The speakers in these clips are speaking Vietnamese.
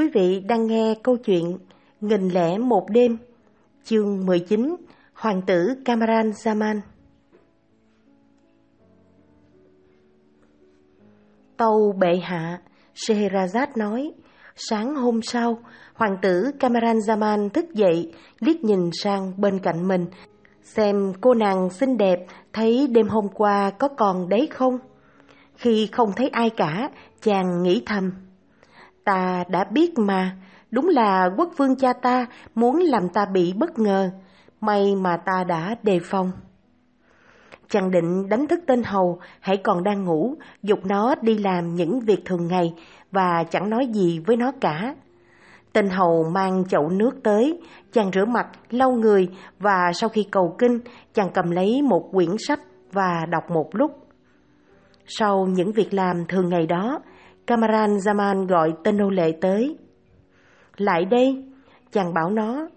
Quý vị đang nghe câu chuyện Nghìn lẻ một đêm, chương 19, Hoàng tử Kamaran Zaman. Tâu bệ hạ, Scheherazade nói, sáng hôm sau, hoàng tử Kamaran Zaman thức dậy, liếc nhìn sang bên cạnh mình, xem cô nàng xinh đẹp thấy đêm hôm qua có còn đấy không? Khi không thấy ai cả, chàng nghĩ thầm. Ta đã biết mà, đúng là quốc vương cha ta muốn làm ta bị bất ngờ, may mà ta đã đề phòng. Chàng định đánh thức tên hầu, hãy còn đang ngủ, dục nó đi làm những việc thường ngày và chẳng nói gì với nó cả. Tên hầu mang chậu nước tới, chàng rửa mặt, lau người và sau khi cầu kinh, chàng cầm lấy một quyển sách và đọc một lúc. Sau những việc làm thường ngày đó, Kamaran Zaman gọi tên nô lệ tới. Lại đây, chàng bảo nó,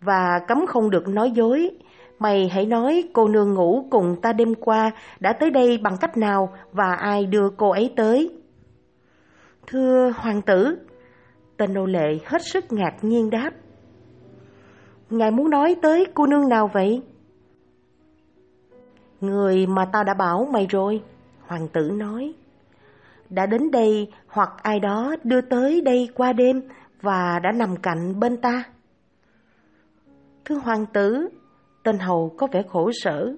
và cấm không được nói dối. Mày hãy nói cô nương ngủ cùng ta đêm qua đã tới đây bằng cách nào và ai đưa cô ấy tới. Thưa hoàng tử, tên nô lệ hết sức ngạc nhiên đáp. Ngài muốn nói tới cô nương nào vậy? Người mà tao đã bảo mày rồi, hoàng tử nói. Đã đến đây hoặc ai đó đưa tới đây qua đêm và đã nằm cạnh bên ta. Thưa hoàng tử, tên hầu có vẻ khổ sở.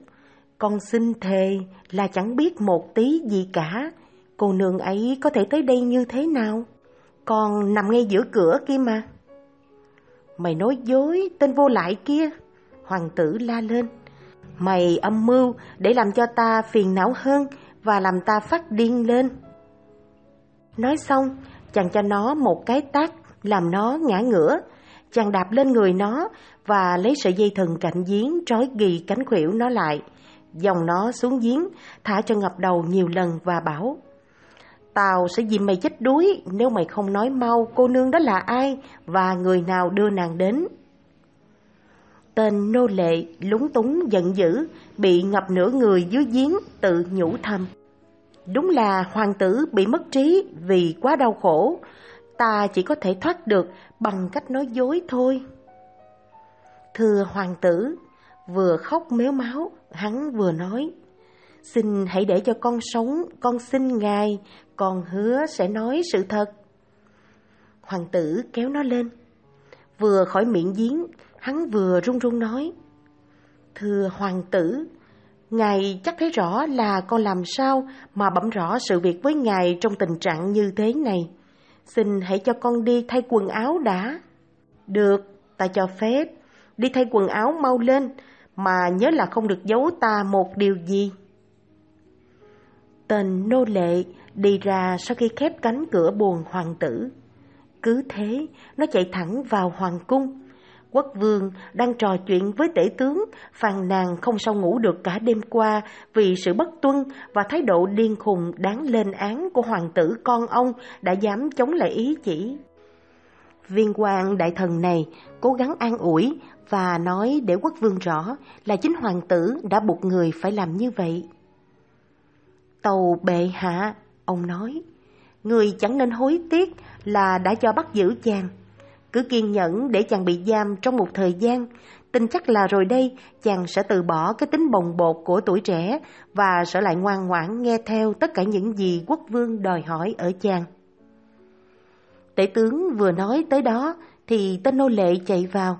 Con xin thề là chẳng biết một tí gì cả. Cô nương ấy có thể tới đây như thế nào? Con nằm ngay giữa cửa kia mà. Mày nói dối, tên vô lại kia. Hoàng tử la lên. Mày âm mưu để làm cho ta phiền não hơn và làm ta phát điên lên. Nói xong, chàng cho nó một cái tác làm nó ngã ngửa. Chàng đạp lên người nó và lấy sợi dây thừng cạnh giếng trói ghi cánh khuỷu nó lại. Dòng nó xuống giếng, thả cho ngập đầu nhiều lần và bảo Tao sẽ dìm mày chết đuối nếu mày không nói mau cô nương đó là ai và người nào đưa nàng đến. Tên nô lệ lúng túng giận dữ, bị ngập nửa người dưới giếng tự nhủ thầm. Đúng là hoàng tử bị mất trí vì quá đau khổ, ta chỉ có thể thoát được bằng cách nói dối thôi. Thưa hoàng tử, vừa khóc méo máu, hắn vừa nói, Xin hãy để cho con sống, con xin ngài, con hứa sẽ nói sự thật. Hoàng tử kéo nó lên. Vừa khỏi miệng giếng, hắn vừa run run nói. Thưa hoàng tử, ngài chắc thấy rõ là con làm sao mà bẩm rõ sự việc với ngài trong tình trạng như thế này. Xin hãy cho con đi thay quần áo đã. Được, ta cho phép. Đi thay quần áo mau lên, mà nhớ là không được giấu ta một điều gì. Tên nô lệ đi ra sau khi khép cánh cửa buồn hoàng tử. Cứ thế, nó chạy thẳng vào hoàng cung. Quốc vương đang trò chuyện với tể tướng, phàn nàn không sao ngủ được cả đêm qua vì sự bất tuân và thái độ điên khùng đáng lên án của hoàng tử con ông đã dám chống lại ý chỉ. Viên quan đại thần này cố gắng an ủi và nói để quốc vương rõ là chính hoàng tử đã buộc người phải làm như vậy. Tàu bệ hạ, ông nói, người chẳng nên hối tiếc là đã cho bắt giữ chàng. Cứ kiên nhẫn để chàng bị giam trong một thời gian, tin chắc là rồi đây chàng sẽ từ bỏ cái tính bồng bột của tuổi trẻ và sẽ lại ngoan ngoãn nghe theo tất cả những gì quốc vương đòi hỏi ở chàng. Tể tướng vừa nói tới đó thì tên nô lệ chạy vào.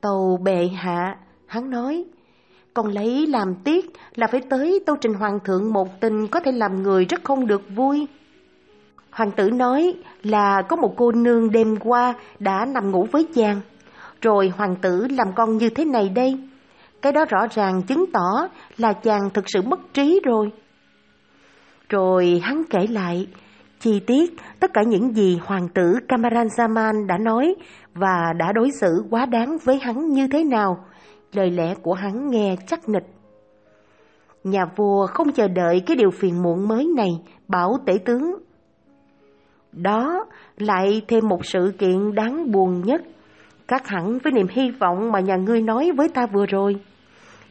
Tàu bệ hạ, hắn nói, còn lấy làm tiếc là phải tới tâu trình hoàng thượng một tình có thể làm người rất không được vui. Hoàng tử nói là có một cô nương đêm qua đã nằm ngủ với chàng. Rồi hoàng tử làm con như thế này đây. Cái đó rõ ràng chứng tỏ là chàng thực sự mất trí rồi. Rồi hắn kể lại chi tiết tất cả những gì hoàng tử Kamaran Zaman đã nói và đã đối xử quá đáng với hắn như thế nào. Lời lẽ của hắn nghe chắc nịch. Nhà vua không chờ đợi cái điều phiền muộn mới này, bảo tể tướng. Đó lại thêm một sự kiện đáng buồn nhất, khác hẳn với niềm hy vọng mà nhà ngươi nói với ta vừa rồi.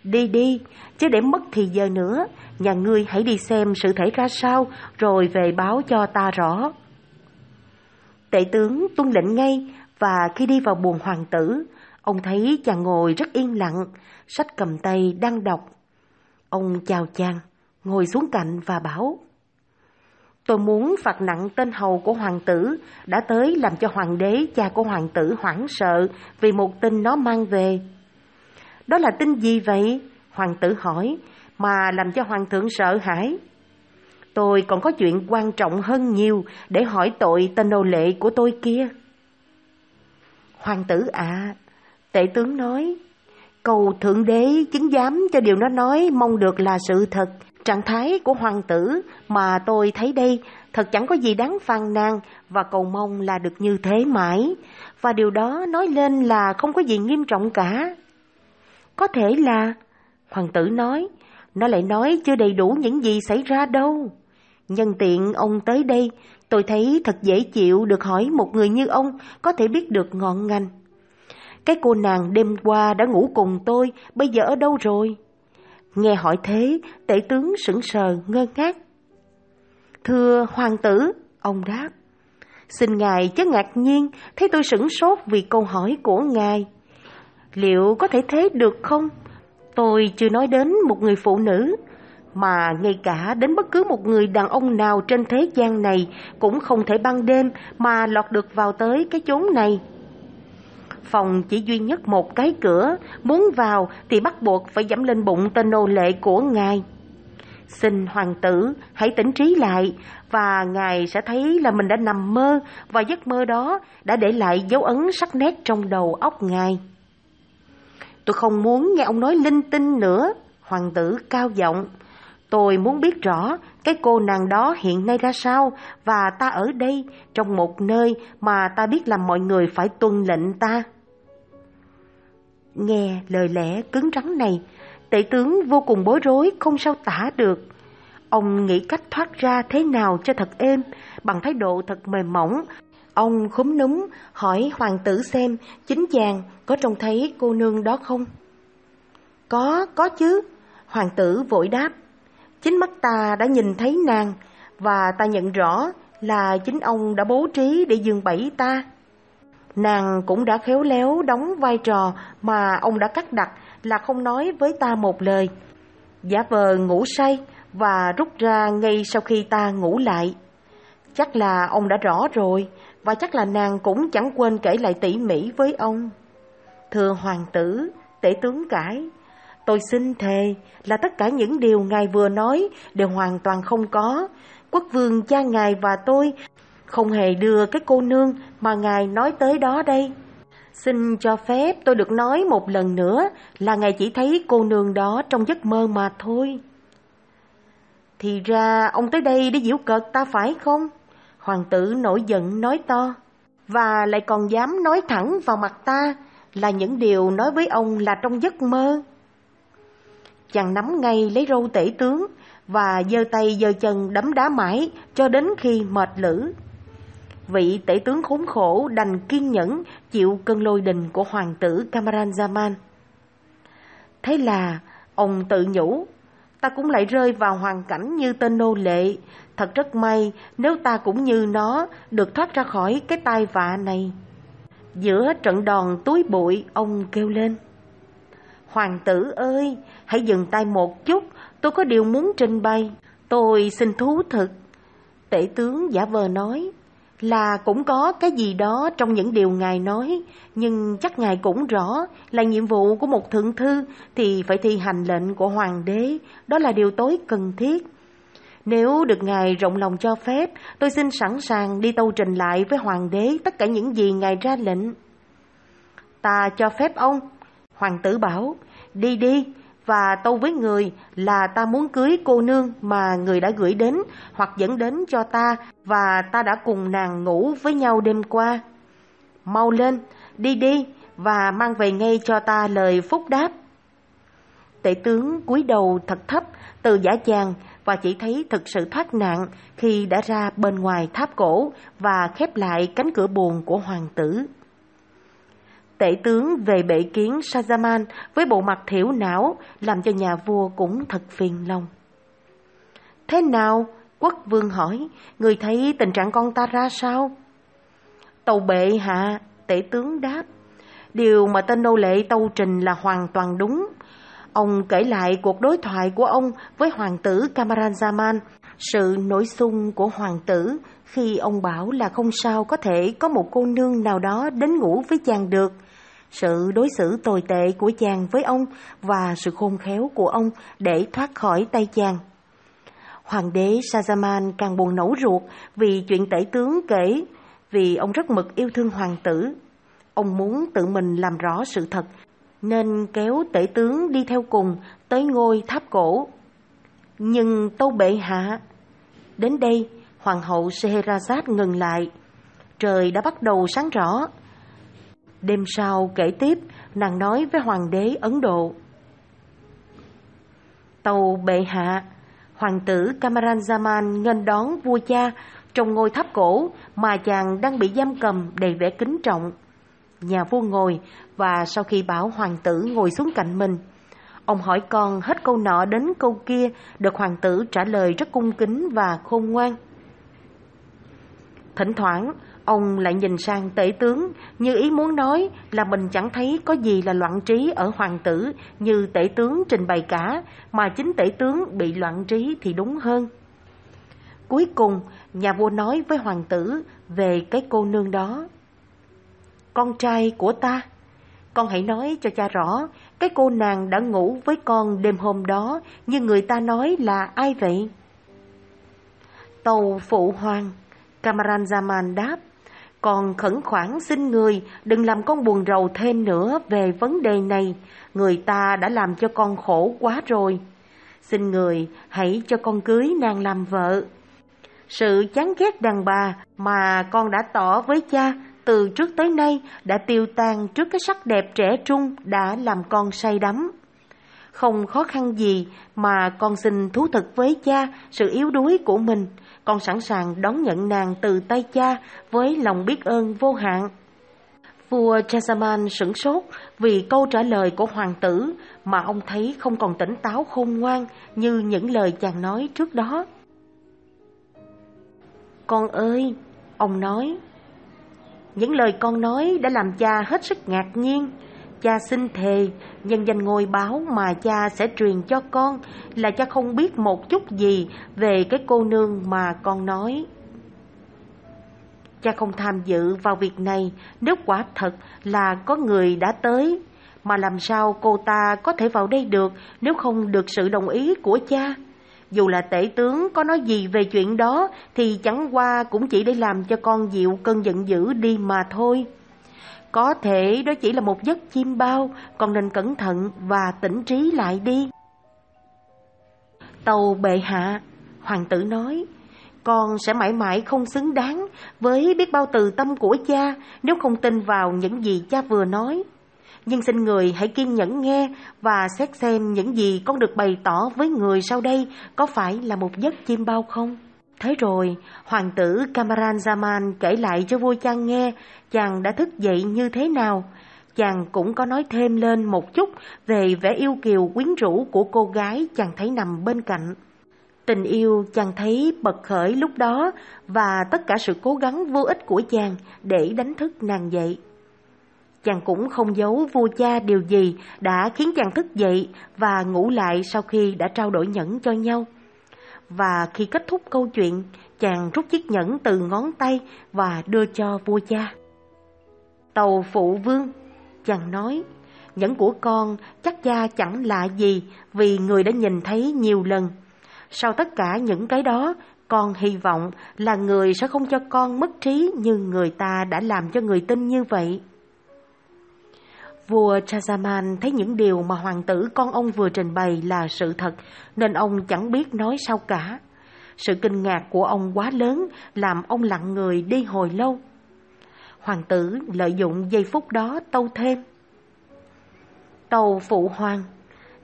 Đi đi, chứ để mất thì giờ nữa, nhà ngươi hãy đi xem sự thể ra sao, rồi về báo cho ta rõ. Tể tướng tuân lệnh ngay và khi đi vào buồng hoàng tử, ông thấy chàng ngồi rất yên lặng, sách cầm tay đang đọc. Ông chào chàng, ngồi xuống cạnh và bảo Tôi muốn phạt nặng tên hầu của hoàng tử đã tới làm cho hoàng đế cha của hoàng tử hoảng sợ vì một tin nó mang về. Đó là tin gì vậy? Hoàng tử hỏi, mà làm cho hoàng thượng sợ hãi. Tôi còn có chuyện quan trọng hơn nhiều để hỏi tội tên nô lệ của tôi kia. Hoàng tử ạ, tể tướng nói, cầu thượng đế chứng giám cho điều nó nói mong được là sự thật. Trạng thái của hoàng tử mà tôi thấy đây thật chẳng có gì đáng phàn nàn và cầu mong là được như thế mãi. Và điều đó nói lên là không có gì nghiêm trọng cả. Có thể là, hoàng tử nói, nó lại nói chưa đầy đủ những gì xảy ra đâu. Nhân tiện ông tới đây, tôi thấy thật dễ chịu được hỏi một người như ông có thể biết được ngọn ngành. Cái cô nàng đêm qua đã ngủ cùng tôi, bây giờ ở đâu rồi? Nghe hỏi thế, tể tướng sững sờ ngơ ngác. Thưa hoàng tử, ông đáp. Xin ngài chớ ngạc nhiên, thấy tôi sửng sốt vì câu hỏi của ngài. Liệu có thể thế được không? Tôi chưa nói đến một người phụ nữ, mà ngay cả đến bất cứ một người đàn ông nào trên thế gian này cũng không thể ban đêm mà lọt được vào tới cái chốn này. Phòng chỉ duy nhất một cái cửa, muốn vào thì bắt buộc phải dẫm lên bụng tên nô lệ của ngài. Xin hoàng tử hãy tỉnh trí lại và ngài sẽ thấy là mình đã nằm mơ và giấc mơ đó đã để lại dấu ấn sắc nét trong đầu óc ngài. Tôi không muốn nghe ông nói linh tinh nữa, hoàng tử cao giọng. Tôi muốn biết rõ cái cô nàng đó hiện nay ra sao và ta ở đây trong một nơi mà ta biết làm mọi người phải tuân lệnh ta. Nghe lời lẽ cứng rắn này, tể tướng vô cùng bối rối không sao tả được. Ông nghĩ cách thoát ra thế nào cho thật êm, bằng thái độ thật mềm mỏng. Ông khúm núm hỏi hoàng tử xem chính chàng có trông thấy cô nương đó không? Có, có chứ. Hoàng tử vội đáp. Chính mắt ta đã nhìn thấy nàng và ta nhận rõ là chính ông đã bố trí để dường bẫy ta. Nàng cũng đã khéo léo đóng vai trò mà ông đã cắt đặt là không nói với ta một lời. Giả vờ ngủ say và rút ra ngay sau khi ta ngủ lại. Chắc là ông đã rõ rồi và chắc là nàng cũng chẳng quên kể lại tỉ mỉ với ông. Thưa hoàng tử, tể tướng cãi, tôi xin thề là tất cả những điều ngài vừa nói đều hoàn toàn không có. Quốc vương cha ngài và tôi không hề đưa cái cô nương mà ngài nói tới đó đây. Xin cho phép tôi được nói một lần nữa là ngài chỉ thấy cô nương đó trong giấc mơ mà thôi. Thì ra ông tới đây để giễu cợt ta phải không? Hoàng tử nổi giận nói to, và lại còn dám nói thẳng vào mặt ta là những điều nói với ông là trong giấc mơ. Chàng nắm ngay lấy râu tể tướng và giơ tay giơ chân đấm đá mãi cho đến khi mệt lử. Vị tể tướng khốn khổ đành kiên nhẫn chịu cơn lôi đình của hoàng tử Kamaran Zaman. Thế là ông tự nhủ, ta cũng lại rơi vào hoàn cảnh như tên nô lệ. Thật rất may nếu ta cũng như nó được thoát ra khỏi cái tai vạ này. Giữa trận đòn túi bụi, ông kêu lên. Hoàng tử ơi, hãy dừng tay một chút, tôi có điều muốn trình bày. Tôi xin thú thực. Tể tướng giả vờ nói là cũng có cái gì đó trong những điều ngài nói, nhưng chắc ngài cũng rõ là nhiệm vụ của một thượng thư thì phải thi hành lệnh của hoàng đế, đó là điều tối cần thiết. Nếu được ngài rộng lòng cho phép, tôi xin sẵn sàng đi tâu trình lại với hoàng đế tất cả những gì ngài ra lệnh. Ta cho phép ông, hoàng tử bảo, đi đi, và tâu với người là ta muốn cưới cô nương mà người đã gửi đến hoặc dẫn đến cho ta và ta đã cùng nàng ngủ với nhau đêm qua. Mau lên, đi đi và mang về ngay cho ta lời phúc đáp. Tể tướng cúi đầu thật thấp từ giả chàng và chỉ thấy thực sự thoát nạn khi đã ra bên ngoài tháp cổ và khép lại cánh cửa buồn của hoàng tử. Tể tướng về bệ kiến Shazaman với bộ mặt thiểu não làm cho nhà vua cũng thật phiền lòng. Thế nào? Quốc vương hỏi, người thấy tình trạng con ta ra sao? Tàu bệ hạ, tể tướng đáp. Điều mà tên nô lệ tâu trình là hoàn toàn đúng. Ông kể lại cuộc đối thoại của ông với hoàng tử Kamaranzaman, sự nổi sung của hoàng tử khi ông bảo là không sao có thể có một cô nương nào đó đến ngủ với chàng được. Sự đối xử tồi tệ của chàng với ông và sự khôn khéo của ông để thoát khỏi tay chàng. Hoàng đế Sazaman càng buồn nổ ruột vì chuyện tể tướng kể, vì ông rất mực yêu thương hoàng tử. Ông muốn tự mình làm rõ sự thật, nên kéo tể tướng đi theo cùng tới ngôi tháp cổ. Nhưng tâu bệ hạ... Đến đây, hoàng hậu Scheherazade ngừng lại. Trời đã bắt đầu sáng rõ. Đêm sau kể tiếp, nàng nói với hoàng đế Ấn Độ. Tàu bệ hạ, hoàng tử Kamaranzaman nghênh đón vua cha trong ngôi tháp cổ mà chàng đang bị giam cầm đầy vẻ kính trọng. Nhà vua ngồi và sau khi bảo hoàng tử ngồi xuống cạnh mình, ông hỏi con hết câu nọ đến câu kia, được hoàng tử trả lời rất cung kính và khôn ngoan. Thỉnh thoảng, ông lại nhìn sang tể tướng như ý muốn nói là mình chẳng thấy có gì là loạn trí ở hoàng tử như tể tướng trình bày cả, mà chính tể tướng bị loạn trí thì đúng hơn. Cuối cùng, nhà vua nói với hoàng tử về cái cô nương đó. Con trai của ta, con hãy nói cho cha rõ, cái cô nàng đã ngủ với con đêm hôm đó, như người ta nói là ai vậy? Tàu phụ hoàng, Camaran Zaman đáp, còn khẩn khoản xin người đừng làm con buồn rầu thêm nữa về vấn đề này, người ta đã làm cho con khổ quá rồi. Xin người hãy cho con cưới nàng làm vợ. Sự chán ghét đàn bà mà con đã tỏ với cha từ trước tới nay đã tiêu tan trước cái sắc đẹp trẻ trung đã làm con say đắm. Không khó khăn gì mà con xin thú thực với cha sự yếu đuối của mình, con sẵn sàng đón nhận nàng từ tay cha với lòng biết ơn vô hạn. Vua Chasaman sửng sốt vì câu trả lời của hoàng tử mà ông thấy không còn tỉnh táo khôn ngoan như những lời chàng nói trước đó. Con ơi, ông nói, những lời con nói đã làm cha hết sức ngạc nhiên. Cha xin thề, nhân danh ngôi báo mà cha sẽ truyền cho con là cha không biết một chút gì về cái cô nương mà con nói. Cha không tham dự vào việc này nếu quả thật là có người đã tới. Mà làm sao cô ta có thể vào đây được nếu không được sự đồng ý của cha? Dù là tể tướng có nói gì về chuyện đó thì chẳng qua cũng chỉ để làm cho con dịu cơn giận dữ đi mà thôi. Có thể đó chỉ là một giấc chim bao, còn nên cẩn thận và tỉnh trí lại đi. Tàu bệ hạ, hoàng tử nói, con sẽ mãi mãi không xứng đáng với biết bao từ tâm của cha nếu không tin vào những gì cha vừa nói nhưng xin người hãy kiên nhẫn nghe và xét xem những gì con được bày tỏ với người sau đây có phải là một giấc chim bao không? Thế rồi, hoàng tử Kamaran Zaman kể lại cho vua chàng nghe chàng đã thức dậy như thế nào. Chàng cũng có nói thêm lên một chút về vẻ yêu kiều quyến rũ của cô gái chàng thấy nằm bên cạnh. Tình yêu chàng thấy bật khởi lúc đó và tất cả sự cố gắng vô ích của chàng để đánh thức nàng dậy. Chàng cũng không giấu vua cha điều gì đã khiến chàng thức dậy và ngủ lại sau khi đã trao đổi nhẫn cho nhau. Và khi kết thúc câu chuyện, chàng rút chiếc nhẫn từ ngón tay và đưa cho vua cha. Tàu phụ vương, chàng nói, nhẫn của con chắc cha chẳng lạ gì vì người đã nhìn thấy nhiều lần. Sau tất cả những cái đó, con hy vọng là người sẽ không cho con mất trí như người ta đã làm cho người tin như vậy. Vua Chazaman thấy những điều mà hoàng tử con ông vừa trình bày là sự thật, nên ông chẳng biết nói sao cả. Sự kinh ngạc của ông quá lớn, làm ông lặng người đi hồi lâu. Hoàng tử lợi dụng giây phút đó tâu thêm. Tâu phụ hoàng,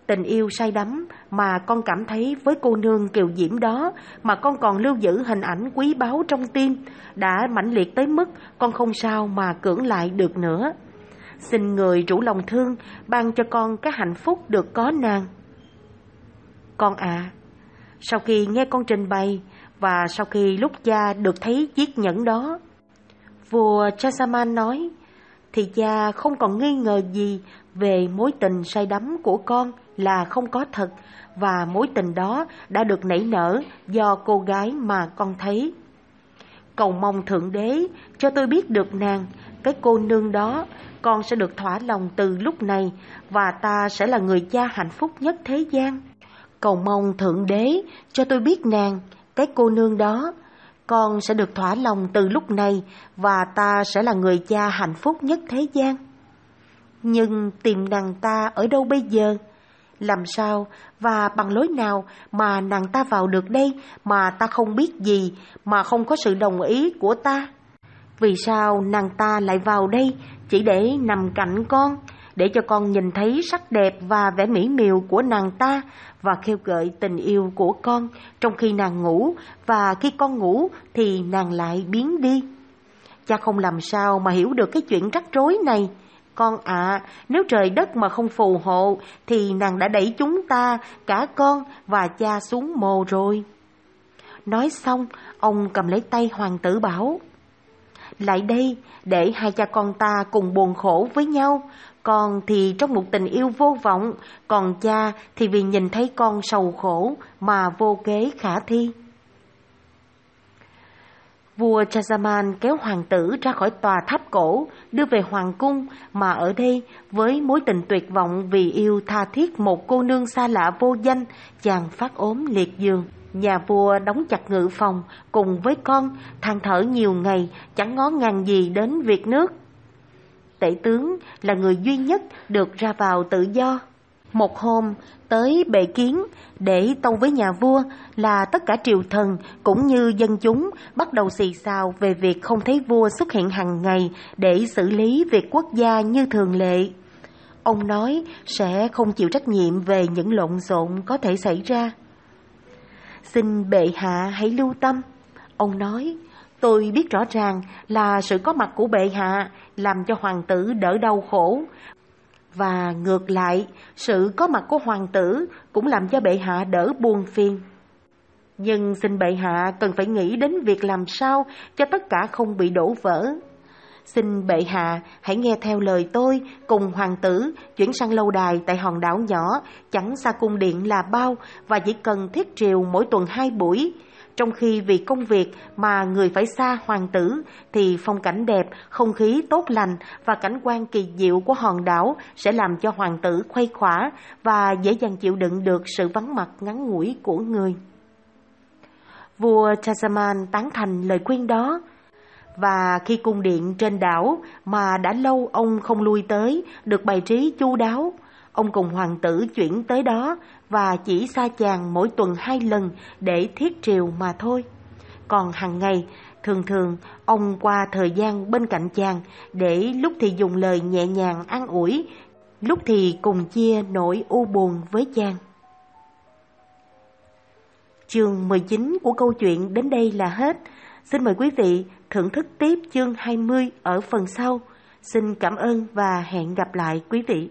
tình yêu say đắm mà con cảm thấy với cô nương kiều diễm đó mà con còn lưu giữ hình ảnh quý báu trong tim, đã mãnh liệt tới mức con không sao mà cưỡng lại được nữa. Xin người rủ lòng thương ban cho con cái hạnh phúc được có nàng. Con à, sau khi nghe con trình bày và sau khi lúc cha được thấy chiếc nhẫn đó, Vua Chasaman nói, thì cha không còn nghi ngờ gì về mối tình say đắm của con là không có thật và mối tình đó đã được nảy nở do cô gái mà con thấy. Cầu mong Thượng Đế cho tôi biết được nàng, cái cô nương đó, con sẽ được thỏa lòng từ lúc này và ta sẽ là người cha hạnh phúc nhất thế gian. Cầu mong Thượng Đế cho tôi biết nàng, cái cô nương đó, con sẽ được thỏa lòng từ lúc này và ta sẽ là người cha hạnh phúc nhất thế gian. Nhưng tìm nàng ta ở đâu bây giờ? Làm sao và bằng lối nào mà nàng ta vào được đây mà ta không biết gì, mà không có sự đồng ý của ta? Vì sao nàng ta lại vào đây chỉ để nằm cạnh con, để cho con nhìn thấy sắc đẹp và vẻ mỹ miều của nàng ta và khêu gợi tình yêu của con trong khi nàng ngủ và khi con ngủ thì nàng lại biến đi. Cha không làm sao mà hiểu được cái chuyện rắc rối này. Con ạ, nếu trời đất mà không phù hộ thì nàng đã đẩy chúng ta, cả con và cha xuống mồ rồi. Nói xong, ông cầm lấy tay hoàng tử bảo, lại đây, để hai cha con ta cùng buồn khổ với nhau, con thì trong một tình yêu vô vọng, còn cha thì vì nhìn thấy con sầu khổ mà vô kế khả thi. Vua Chazaman kéo hoàng tử ra khỏi tòa tháp cổ, đưa về hoàng cung, mà ở đây, với mối tình tuyệt vọng vì yêu tha thiết một cô nương xa lạ vô danh, chàng phát ốm liệt giường. Nhà vua đóng chặt ngự phòng, cùng với con, than thở nhiều ngày, chẳng ngó ngàng gì đến việc nước. Tể tướng là người duy nhất được ra vào tự do. Một hôm, tới bệ kiến để tâu với nhà vua là tất cả triều thần cũng như dân chúng bắt đầu xì xào về việc không thấy vua xuất hiện hàng ngày để xử lý việc quốc gia như thường lệ. Ông nói sẽ không chịu trách nhiệm về những lộn xộn có thể xảy ra. Xin bệ hạ hãy lưu tâm. Ông nói, tôi biết rõ ràng là sự có mặt của bệ hạ làm cho hoàng tử đỡ đau khổ, và ngược lại, sự có mặt của hoàng tử cũng làm cho bệ hạ đỡ buồn phiền. Nhưng xin bệ hạ cần phải nghĩ đến việc làm sao cho tất cả không bị đổ vỡ. Xin bệ hạ hãy nghe theo lời tôi cùng hoàng tử chuyển sang lâu đài tại hòn đảo nhỏ chẳng xa cung điện là bao và chỉ cần thiết triều mỗi tuần hai buổi trong khi vì công việc mà người phải xa hoàng tử thì phong cảnh đẹp, không khí tốt lành và cảnh quan kỳ diệu của hòn đảo sẽ làm cho hoàng tử khuây khỏa và dễ dàng chịu đựng được sự vắng mặt ngắn ngủi của người. Vua Chasaman tán thành lời khuyên đó, và khi cung điện trên đảo mà đã lâu ông không lui tới được bày trí chu đáo, ông cùng hoàng tử chuyển tới đó và chỉ xa chàng mỗi tuần hai lần để thiết triều mà thôi. Còn hàng ngày, thường thường ông qua thời gian bên cạnh chàng để lúc thì dùng lời nhẹ nhàng an ủi, lúc thì cùng chia nỗi u buồn với chàng. Chương 19 của câu chuyện đến đây là hết. Xin mời quý vị thưởng thức tiếp chương 20 ở phần sau. Xin cảm ơn và hẹn gặp lại quý vị.